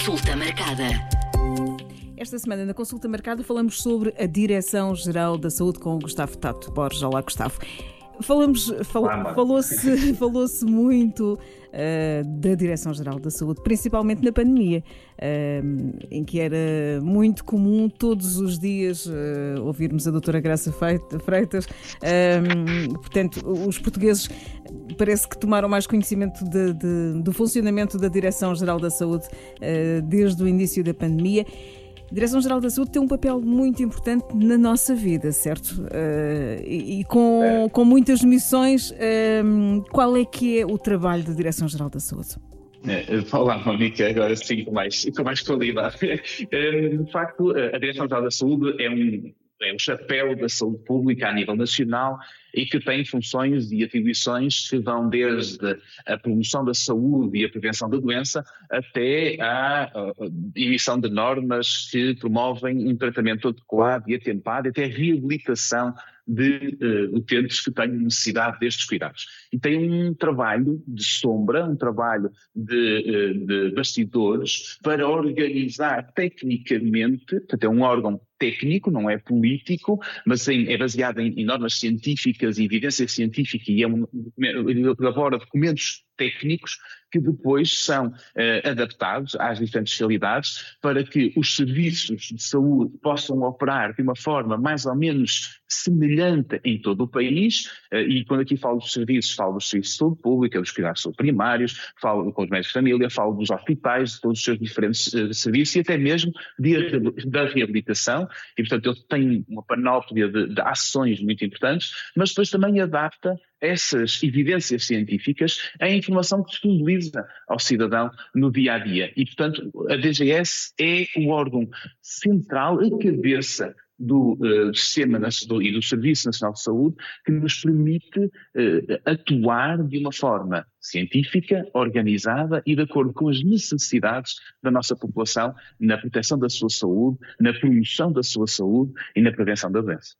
Consulta marcada. Esta semana, na consulta marcada, falamos sobre a Direção-Geral da Saúde com o Gustavo Tato Borges. Olá, Gustavo. Falamos, fal, falou-se falou muito uh, da Direção-Geral da Saúde, principalmente na pandemia, uh, em que era muito comum todos os dias uh, ouvirmos a doutora Graça Freitas. portanto, os portugueses parece que tomaram mais conhecimento de, de, do funcionamento da Direção-Geral da Saúde desde o início da pandemia. A Direção-Geral da Saúde tem um papel muito importante na nossa vida, certo? Uh, e, e com, é. com muitas missões, uh, qual é que é o trabalho da Direção-Geral da Saúde? É, olá, Mónica, agora sim com mais, com mais qualidade. É, de facto, a Direção-Geral da Saúde é um, é um chapéu da saúde pública a nível nacional e que tem funções e atribuições que vão desde a promoção da saúde e a prevenção da doença até à emissão de normas que promovem um tratamento adequado e atempado, até a reabilitação de uh, utentes que tenham necessidade destes cuidados. E tem um trabalho de sombra, um trabalho de, uh, de bastidores para organizar tecnicamente, portanto é um órgão técnico, não é político, mas é baseado em, normas científicas e evidência científica e é um, elabora documentos técnicos que depois são uh, adaptados às diferentes realidades para que os serviços de saúde possam operar de uma forma mais ou menos semelhante em todo o país, uh, e quando aqui falo dos serviços, falo dos serviços de saúde pública, dos cuidados primários, falo com os médicos de família, falo dos hospitais, de todos os seus diferentes uh, serviços e até mesmo de, da reabilitação, e portanto ele tem uma panóplia de, de ações muito importantes, mas depois também adapta essas evidências científicas à informação que disponibiliza ao cidadão no dia a dia. E, portanto, a DGS é o órgão central, a cabeça do uh, Sistema e do Serviço Nacional de Saúde que nos permite uh, atuar de uma forma científica, organizada e de acordo com as necessidades da nossa população na proteção da sua saúde, na promoção da sua saúde e na prevenção da doença.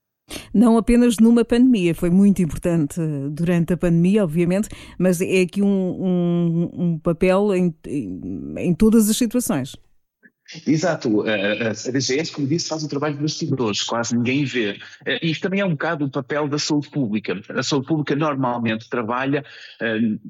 Não apenas numa pandemia, foi muito importante durante a pandemia, obviamente, mas é aqui um, um, um papel em, em todas as situações. Exato, a DGS, como disse, faz um trabalho de bastidores, quase ninguém vê. E isto também é um bocado o papel da saúde pública. A saúde pública normalmente trabalha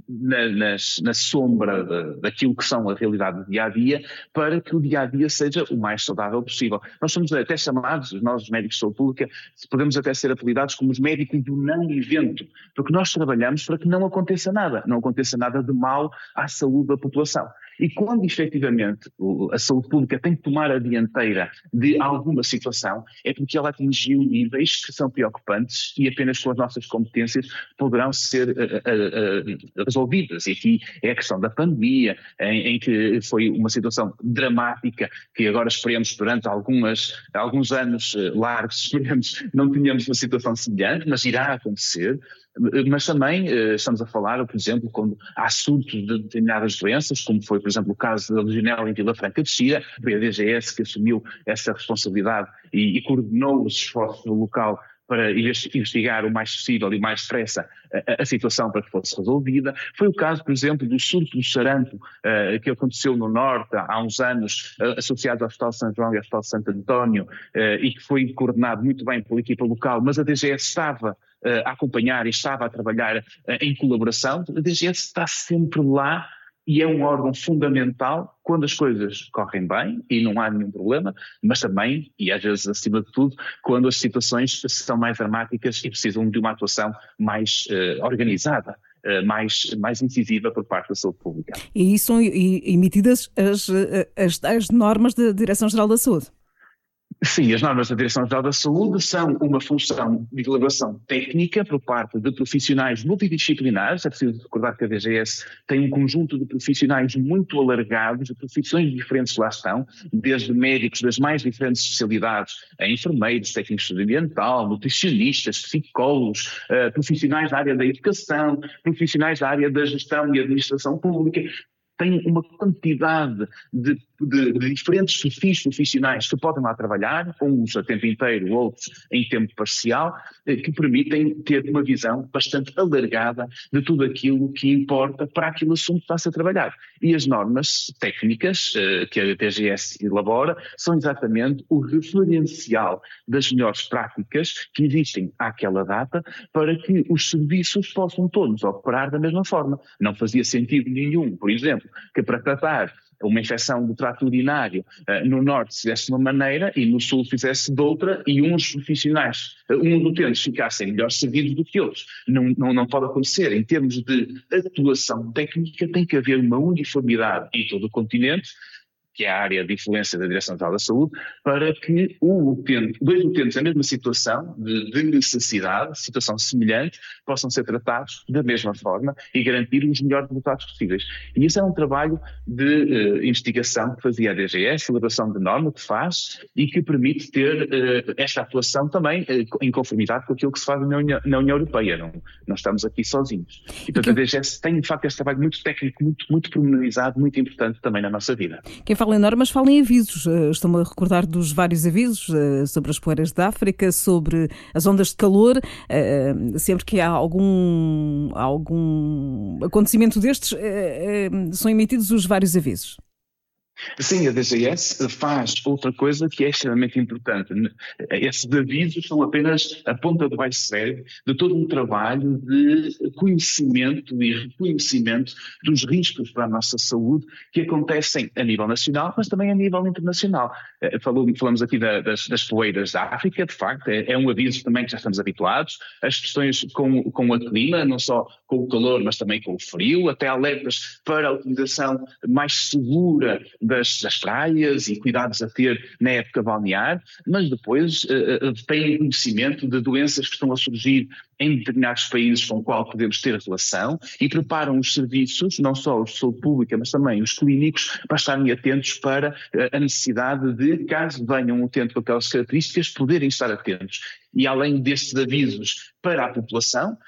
na, na sombra daquilo que são a realidade do dia a dia para que o dia a dia seja o mais saudável possível. Nós somos até chamados, nós médicos de saúde pública, podemos até ser apelidados como os médicos do não evento, porque nós trabalhamos para que não aconteça nada, não aconteça nada de mal à saúde da população. E quando efetivamente a saúde pública tem que tomar a dianteira de alguma situação, é porque ela atingiu níveis que são preocupantes e apenas com as nossas competências poderão ser uh, uh, uh, resolvidas. E aqui é a questão da pandemia, em, em, que foi uma situação dramática, que agora esperemos durante algumas, alguns anos largos, esperemos não tenhamos uma situação semelhante, mas irá acontecer. Mas também eh, estamos a falar, por exemplo, quando há assuntos de determinadas doenças, como foi, por exemplo, o caso da legionela em Vila Franca de Xira, foi a DGS que assumiu essa responsabilidade e, e coordenou os esforços local para investigar o mais possível e mais depressa a, a, situação para que fosse resolvida. Foi o caso, por exemplo, do surto do sarampo uh, que aconteceu no Norte há uns anos, uh, associado ao Hospital São João e ao Hospital Santo António, uh, e que foi coordenado muito bem pela equipa local, mas a DGS estava a acompanhar e estava a trabalhar em colaboração. A DGS está sempre lá e é um órgão fundamental quando as coisas correm bem e não há nenhum problema, mas também, e às vezes acima de tudo, quando as situações são mais dramáticas e precisam de uma atuação mais uh, organizada. Mais, mais incisiva por parte da saúde pública. E são emitidas as, eh, as, as normas da Direção-Geral da Saúde. Sim, as normas da Direção-Geral da Saúde são uma função de elaboração técnica por parte de profissionais multidisciplinares. É preciso recordar que a DGS tem um conjunto de profissionais muito alargados, de profissões diferentes lá estão, desde médicos das mais diferentes especialidades, a enfermeiros, técnicos ambiental, nutricionistas, psicólogos, uh, profissionais da área da educação, profissionais da área da gestão e administração pública, tem uma quantidade de, de, de, diferentes perfis profissionais que podem lá trabalhar, uns a tempo inteiro, outros em tempo parcial, eh, que permitem ter uma visão bastante alargada de tudo aquilo que importa para aquele assunto que está a ser trabalhado. E as normas técnicas eh, que a DGS elabora são exatamente o referencial das melhores práticas que existem àquela data para que os serviços possam todos operar da mesma forma. Não fazia sentido nenhum, por exemplo, que para tratar uma infecção do trato urinário uh, no norte se fizesse de uma maneira e no sul fizesse de outra e uns profissionais, uh, uns utentes ficassem melhor servidos do que outros. Não, não, não pode acontecer. Em termos de atuação técnica tem que haver uma uniformidade em todo o continente que é a área de influência da Direção-Geral da Saúde, para que utente, dois utentes na mesma situação de, de, necessidade, situação semelhante, possam ser tratados da mesma forma e garantir os melhores resultados possíveis. E isso é um trabalho de uh, investigação que fazia a DGS, elaboração de norma que faz e que permite ter uh, esta atuação também uh, em conformidade com aquilo que se faz na União, na União Europeia. Não, não, estamos aqui sozinhos. E, portanto, a DGS tem, de facto, este trabalho muito técnico, muito, muito pormenorizado, muito importante também na nossa vida. Quem fala em normas, fala em avisos. Eh, estou-me a recordar dos vários avisos eh, sobre as poeiras da África, sobre as ondas de calor. Eh, sempre que há algum, algum acontecimento destes, são emitidos os vários avisos. Sim, a DGS faz outra coisa que é extremamente importante. Esses avisos são apenas a ponta do iceberg de todo um trabalho de conhecimento e reconhecimento dos riscos para a nossa saúde que acontecem a nível nacional, mas também a nível internacional. Eh, falamos aqui das, das poeiras da África, de facto, é, é, um aviso também que já estamos habituados. As questões com, com o clima, não só com o calor, mas também com o frio, até alertas para a utilização mais segura das, das praias e cuidados a ter na época balnear, mas depois uh, têm conhecimento de doenças que estão a surgir em determinados países com o qual podemos ter relação e preparam os serviços, não só os de saúde pública, mas também os clínicos, para estarem atentos para a necessidade de, caso venham um utente com aquelas características, poderem estar atentos. E além destes avisos para a população,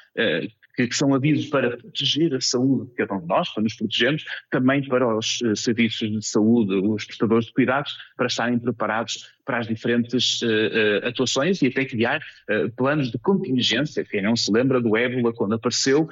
que, que, são avisos para proteger a saúde de cada um de nós, para nos protegermos, também para os uh, serviços de saúde, os prestadores de cuidados, para estarem preparados para as diferentes uh, uh, atuações e até criar planos de contingência. Quem não se lembra do ébola quando apareceu,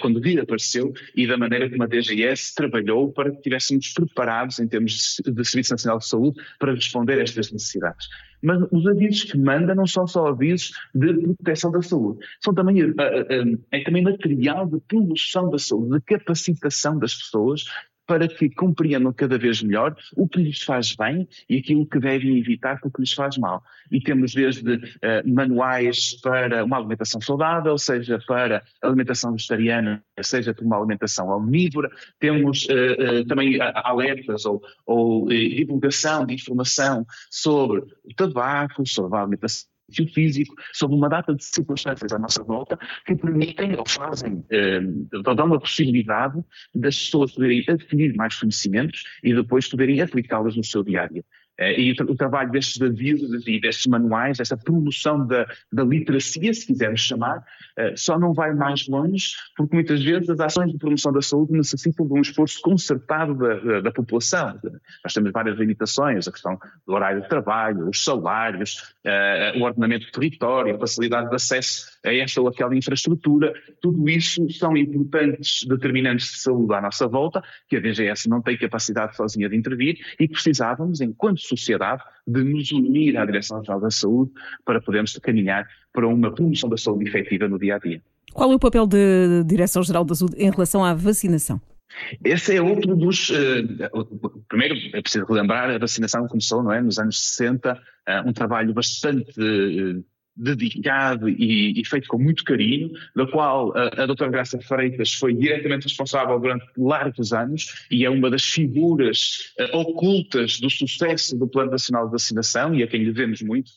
quando o vírus apareceu, e da maneira como a DGS trabalhou para que estivéssemos preparados em termos de, Serviço Nacional de Saúde para responder a estas necessidades. Mas os avisos que manda não são só avisos de proteção da saúde, são também, uh, uh, é também material de promoção da saúde, de capacitação das pessoas para que compreendam cada vez melhor o que lhes faz bem e aquilo que devem evitar o que lhes faz mal. E temos desde uh, manuais para uma alimentação saudável, seja para alimentação vegetariana, seja para uma alimentação omnívora, temos uh, uh, também alertas ou, ou divulgação de informação sobre o tabaco, sobre a alimentação físico, sobre uma data de circunstâncias à nossa volta que permitem ou fazem, eh, dão a possibilidade das pessoas poderem adquirir mais conhecimentos e depois poderem aplicá-los no seu dia a dia. Eh, e o trabalho destes avisos e destes manuais, esta promoção da, da literacia, se quisermos chamar, eh, só não vai mais longe, porque muitas vezes as ações de promoção da saúde necessitam de um esforço concertado da, da, da população. Nós temos várias limitações, a questão do horário de trabalho, os salários, uh, o ordenamento do território, a facilidade de acesso a esta ou aquela infraestrutura, tudo isso são importantes determinantes de saúde à nossa volta, que a DGS não tem capacidade sozinha de intervir e precisávamos, enquanto sociedade, de nos unir à Direção-Geral da Saúde para podermos caminhar para uma promoção da saúde efetiva no dia a dia. Qual é o papel da Direção-Geral da Saúde em relação à vacinação? Esse é outro dos. Uh, primeiro, é preciso relembrar, a vacinação começou não é, nos anos 60, uh, eh, um trabalho bastante uh, dedicado e, e, feito com muito carinho, da qual a, a doutora Graça Freitas foi diretamente responsável durante largos anos e é uma das figuras ocultas do sucesso do Plano Nacional de Vacinação e a quem devemos muito.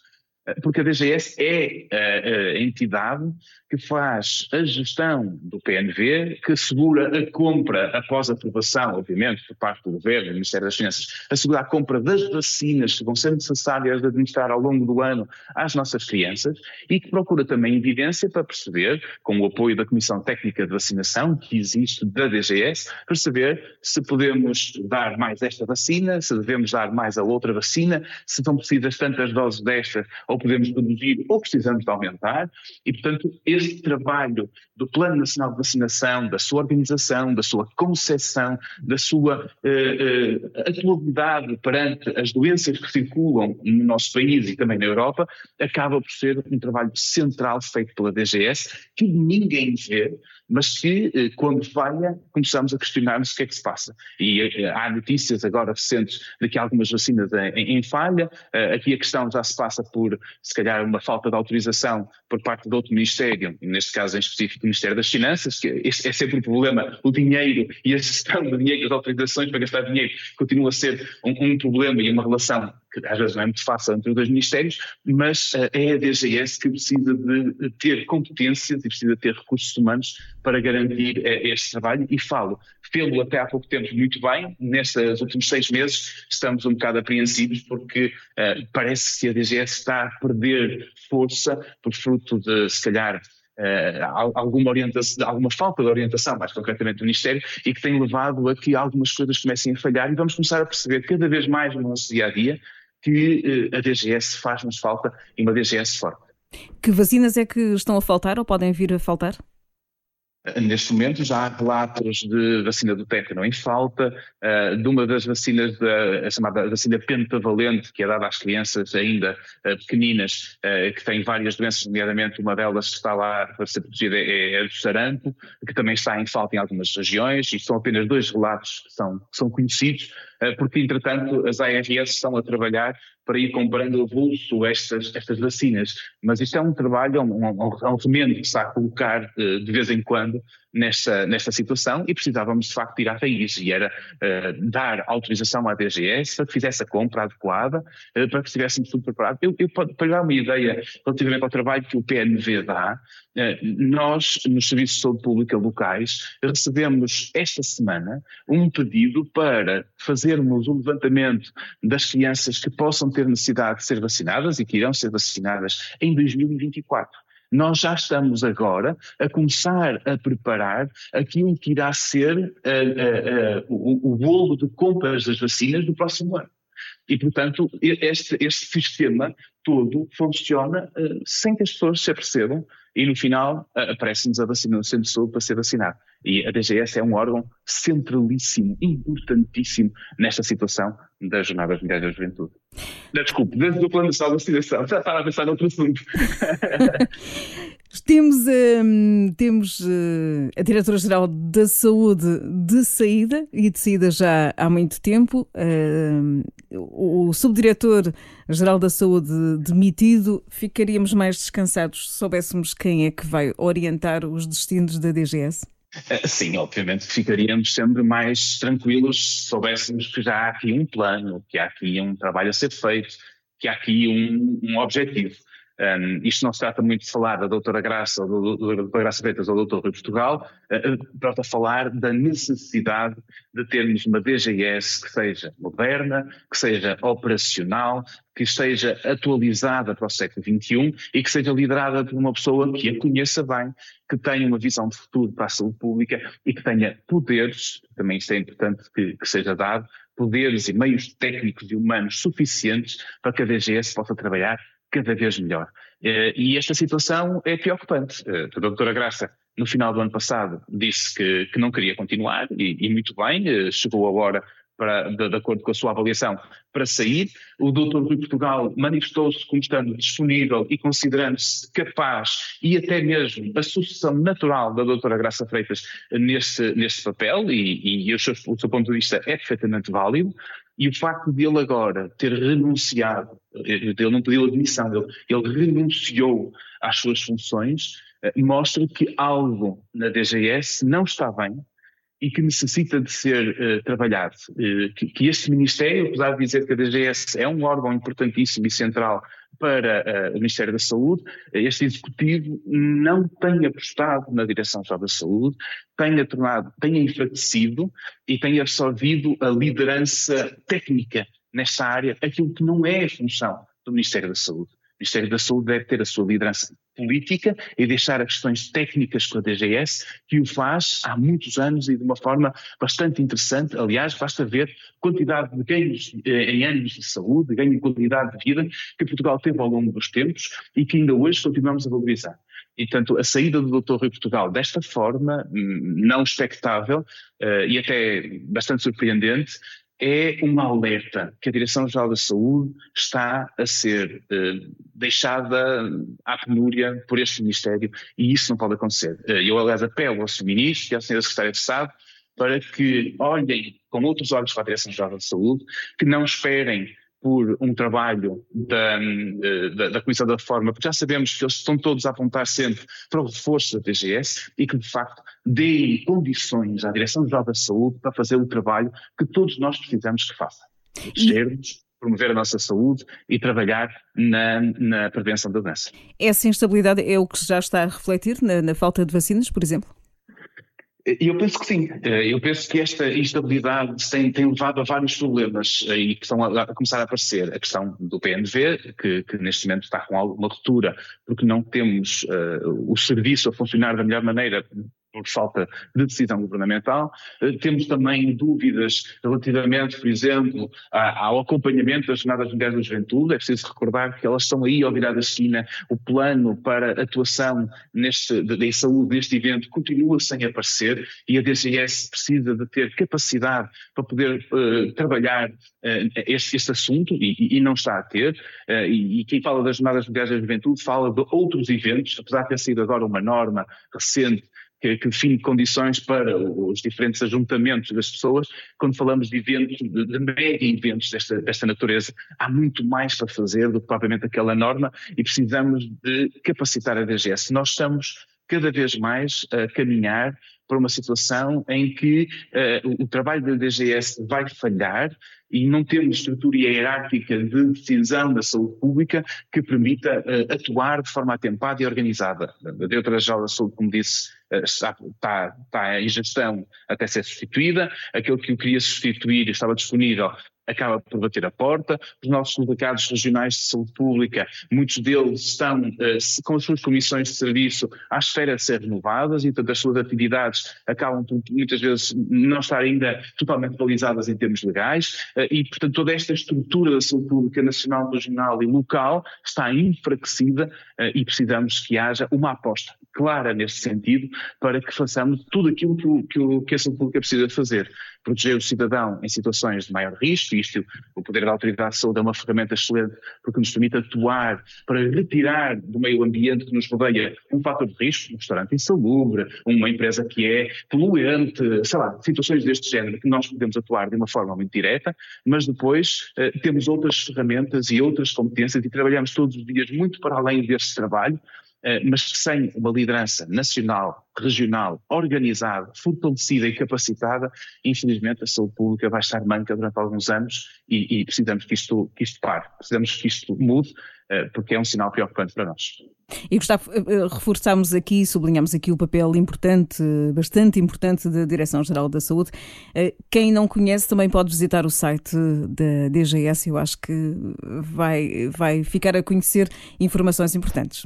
Porque a DGS é a, entidade que faz a gestão do PNV, que assegura a compra, após aprovação, obviamente, por parte do Governo, do Ministério das Finanças, assegura a compra das vacinas que vão ser necessárias de administrar ao longo do ano às nossas crianças e que procura também evidência para perceber, com o apoio da Comissão Técnica de Vacinação que existe da DGS, perceber se podemos dar mais esta vacina, se devemos dar mais a outra vacina, se são precisas tantas doses desta ou podemos reduzir ou precisamos de aumentar e, portanto, este trabalho do Plano Nacional de Vacinação, da sua organização, da sua concepção, da sua eh, eh, atualidade perante as doenças que circulam no nosso país e também na Europa, acaba por ser um trabalho central feito pela DGS, que ninguém vê, mas que, eh, quando falha, começamos a questionar-nos o que é que se passa. E eh, há notícias agora recentes de que algumas vacinas em, em falha, eh, aqui a questão já se passa por, se calhar, uma falta de autorização por parte de outro Ministério, neste caso em específico o Ministério das Finanças, que este é sempre o problema, o dinheiro e a gestão do dinheiro, as autorizações para gastar dinheiro, continua a ser um, um problema e uma relação que às vezes não é muito fácil entre os dois ministérios, mas uh, é a DGS que precisa de ter competências e precisa ter recursos humanos para garantir uh, este trabalho. E falo, fê-lo até há pouco tempo muito bem, nestes últimos seis meses estamos um bocado apreensivos porque uh, parece que a DGS está a perder força por fruto de, se calhar, Uh, alguma alguma falta de orientação, mais concretamente do Ministério, e que tem levado a que algumas coisas comecem a falhar. E vamos começar a perceber cada vez mais no nosso dia a dia que eh, a DGS faz-nos falta e uma DGS forte. Que vacinas é que estão a faltar ou podem vir a faltar? Neste momento já há relatos de vacina do tétano em falta, eh, de uma das vacinas, da, a chamada vacina pentavalente, que é dada às crianças ainda eh, pequeninas, que têm várias doenças, nomeadamente uma delas que está lá para ser protegida é, é do sarampo, que também está em falta em algumas regiões, e são apenas dois relatos que são, que são conhecidos. Eh, porque entretanto as ARS estão a trabalhar para ir comprando a bolso estas, estas vacinas. Mas isto é um trabalho, é um, um, um remendo que se está a colocar eh, de vez em quando nesta, nesta situação e precisávamos de facto ir à raiz e era uh, dar autorização à DGS para que fizesse a compra adequada, uh, para que estivéssemos tudo preparado. Eu, eu, para dar uma ideia relativamente ao trabalho que o PNV dá, uh, nós, nos Serviços de Saúde Pública locais, recebemos esta semana um pedido para fazermos um levantamento das crianças que possam ter necessidade de ser vacinadas e que irão ser vacinadas em 2024 nós já estamos agora a começar a preparar aquilo que irá ser uh, uh, uh, o, o bolo de compras das vacinas do próximo ano. E, portanto, este, este sistema todo funciona sem que as pessoas se apercebam e, no final, aparece-nos a vacina no centro de saúde para ser vacinado. E a DGS é um órgão centralíssimo, importantíssimo nesta situação das Jornadas Mundiais da Juventude. Desculpe, desde o plano de vacinação, já estava a pensar noutro assunto. temos hum, temos uh, a Diretora-Geral da Saúde de saída, e de saída já há muito tempo, uh, o Subdiretor-Geral da Saúde demitido, ficaríamos mais descansados se soubéssemos quem é que vai orientar os destinos da DGS? Eh, sim, obviamente ficaríamos sempre mais tranquilos se soubéssemos que já há aqui um plano, que há aqui um trabalho a ser feito, que há aqui um, um objetivo. Um, isto não se trata muito de falar da doutora Graça ou do, doutora Graça Freitas ou do doutor Rui Portugal, uh, trata de falar da necessidade de termos uma DGS que seja moderna, que seja operacional, que esteja atualizada para o século XXI e que seja liderada por uma pessoa que a conheça bem, que tenha uma visão de futuro para a saúde pública e que tenha poderes, também isto é importante que, que seja dado, poderes e meios técnicos e humanos suficientes para que a DGS possa trabalhar cada vez melhor. Eh, e esta situação é preocupante. Eh, a doutora Graça, no final do ano passado, disse que, que não queria continuar, e, e muito bem, eh, chegou a hora para, de, de, acordo com a sua avaliação, para sair. O Dr. Rui Portugal manifestou-se como estando disponível e considerando-se capaz e até mesmo a sucessão natural da Doutora Graça Freitas neste, neste papel, e, e o, seu, o seu ponto de vista é perfeitamente válido. E o facto de ele agora ter renunciado, ele não pediu admissão, ele, ele renunciou às suas funções, eh, mostra que algo na DGS não está bem e que necessita de ser uh, trabalhado. Uh, que, que, este Ministério, apesar de dizer que a DGS é um órgão importantíssimo e central para uh, o Ministério da Saúde, este Executivo não tem apostado na direção-geral da saúde, tenha tornado, tenha enfraquecido e tenha absorvido a liderança técnica nesta área, aquilo que não é a função do Ministério da Saúde. O Ministério da Saúde deve ter a sua liderança política e deixar as questões técnicas com a DGS, que o faz há muitos anos e de uma forma bastante interessante. Aliás, basta ver a quantidade de ganhos eh, em anos de saúde, ganho de qualidade de vida que Portugal teve ao longo dos tempos e que ainda hoje continuamos a valorizar. E, portanto, a saída do Dr. Rui Portugal desta forma, hum, não expectável uh, e até bastante surpreendente, é um alerta que a Direção-Geral da Saúde está a ser eh, deixada à penúria por este Ministério e isso não pode acontecer. Eh, eu, aliás, apelo ao Sr. Ministro e à Sra. Secretária de Estado para que olhem com outros olhos para a Direção-Geral da Saúde, que não esperem por um trabalho da, da, da, Comissão da Reforma, porque já sabemos que eles estão todos a apontar sempre para o reforço da DGS e que, de facto, deem condições à Direção-Geral da Saúde para fazer o trabalho que todos nós precisamos que faça. Proteger-nos, promover a nossa saúde e trabalhar na, na prevenção da doença. Essa instabilidade é o que já está a refletir na, na falta de vacinas, por exemplo? Eu penso que sim. Eh, eu penso que esta instabilidade tem, tem levado a vários problemas eh, e que estão a, começar a aparecer. A questão do PNV, que, que, neste momento está com alguma ruptura, porque não temos uh, o serviço a funcionar da melhor maneira por falta de decisão governamental. Eh, temos também dúvidas relativamente, por exemplo, ao acompanhamento das Jornadas Mundiais da Juventude. É preciso recordar que elas estão aí ao virar da esquina. O plano para atuação de saúde neste evento continua sem aparecer e a DGS precisa de ter capacidade para poder uh, trabalhar uh, este, este, assunto e, e, não está a ter. Uh, e, e, quem fala das Jornadas Mundiais da Juventude fala de outros eventos, apesar de ter sido agora uma norma recente que, que define condições para os diferentes ajuntamentos das pessoas, quando falamos de eventos, de, de mega eventos desta, desta natureza, há muito mais para fazer do que propriamente aquela norma e precisamos de capacitar a DGS. Nós estamos cada vez mais a caminhar para uma situação em que uh, o trabalho da DGS vai falhar e não temos estrutura hierárquica de decisão da saúde pública que permita uh, atuar de forma atempada e organizada. A Diretora-Geral da Saúde, como disse, está, está, está em gestão até ser substituída. Aquele que o queria substituir estava disponível acaba por bater a porta. Os nossos delegados regionais de saúde pública, muitos deles estão uh, com as suas comissões de serviço à espera de ser renovadas e, portanto, as suas atividades acabam por muitas vezes não estar ainda totalmente balizadas em termos legais uh, e, portanto, toda esta estrutura da saúde pública nacional, regional e local está enfraquecida uh, e precisamos que haja uma aposta clara neste sentido para que façamos tudo aquilo que, o, que, o, que a saúde pública precisa fazer proteger o cidadão em situações de maior risco, isto, o poder da autoridade de saúde é uma ferramenta excelente porque nos permite atuar para retirar do meio ambiente que nos rodeia um fator de risco, um restaurante insalubre, uma empresa que é poluente, sei lá, situações deste género que nós podemos atuar de uma forma muito direta, mas depois eh, temos outras ferramentas e outras competências e trabalhamos todos os dias muito para além desse trabalho mas sem uma liderança nacional, regional, organizada, fortalecida e capacitada, infelizmente a saúde pública vai estar manca durante alguns anos e, e precisamos que isto, que isto pare, precisamos que isto mude, eh, porque é um sinal preocupante para nós. E Gustavo, eh, reforçamos aqui, sublinhamos aqui o papel importante, bastante importante da Direção-Geral da Saúde. Quem não conhece também pode visitar o site da DGS, eu acho que vai, vai ficar a conhecer informações importantes.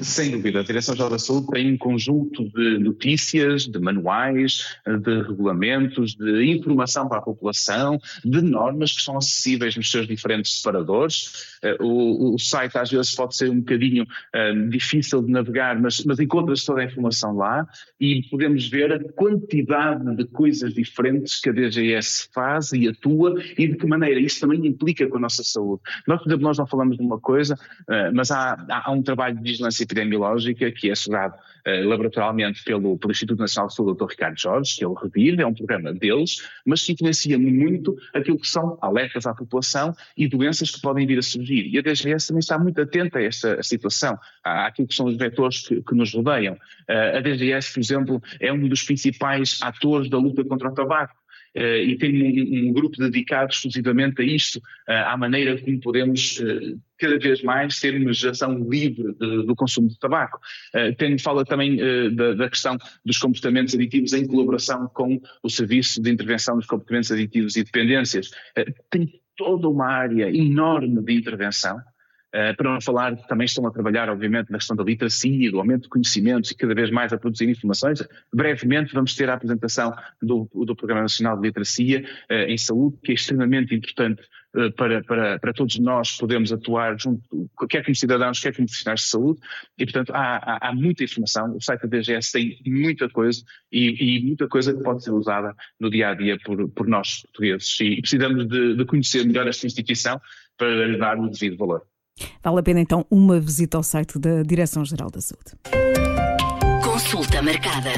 Sem dúvida, a Direção-Geral da Saúde tem um conjunto de notícias, de manuais, de regulamentos, de informação para a população, de normas que são acessíveis nos seus diferentes separadores. Eh, o, o site às vezes pode ser um bocadinho uh, difícil de navegar, mas, mas encontra-se toda a informação lá e podemos ver a quantidade de coisas diferentes que a DGS faz e atua e de que maneira isso também implica com a nossa saúde. Nós, por exemplo, nós não falamos de uma coisa, uh, mas há, há um trabalho de vigilância Epidemiológica, que é assegurado uh, laboratorialmente pelo, pelo Instituto Nacional de Saúde, Dr. Ricardo Jorge, que o REVIR, é um programa deles, mas que influencia muito aquilo que são alertas à população e doenças que podem vir a surgir. E a DGS também está muito atenta a esta situação, àquilo que são os vetores que, que nos rodeiam. Uh, a DGS, por exemplo, é um dos principais atores da luta contra o tabaco. Uh, e tem um, um, grupo dedicado exclusivamente a isto, uh, à maneira como podemos uh, cada vez mais ter uma geração livre do consumo de tabaco. tem, fala também da, da, questão dos comportamentos aditivos em colaboração com o Serviço de Intervenção dos Comportamentos Aditivos e Dependências. tem toda uma área enorme de intervenção para não falar também estão a trabalhar, obviamente, na questão da literacia, do aumento de conhecimentos e cada vez mais a produzir informações. Brevemente vamos ter a apresentação do, do Programa Nacional de Literacia uh, em Saúde, que é extremamente importante uh, para, para, para todos nós podermos atuar junto, quer como cidadãos, quer como profissionais de saúde, e portanto há, há, há muita informação, o site da DGS tem muita coisa e, e, muita coisa que pode ser usada no dia a dia por, por nós portugueses e precisamos de, de conhecer melhor esta instituição para lhe dar o devido valor. Vale a pena então uma visita ao site da Direção-Geral da Saúde. Consulta marcada.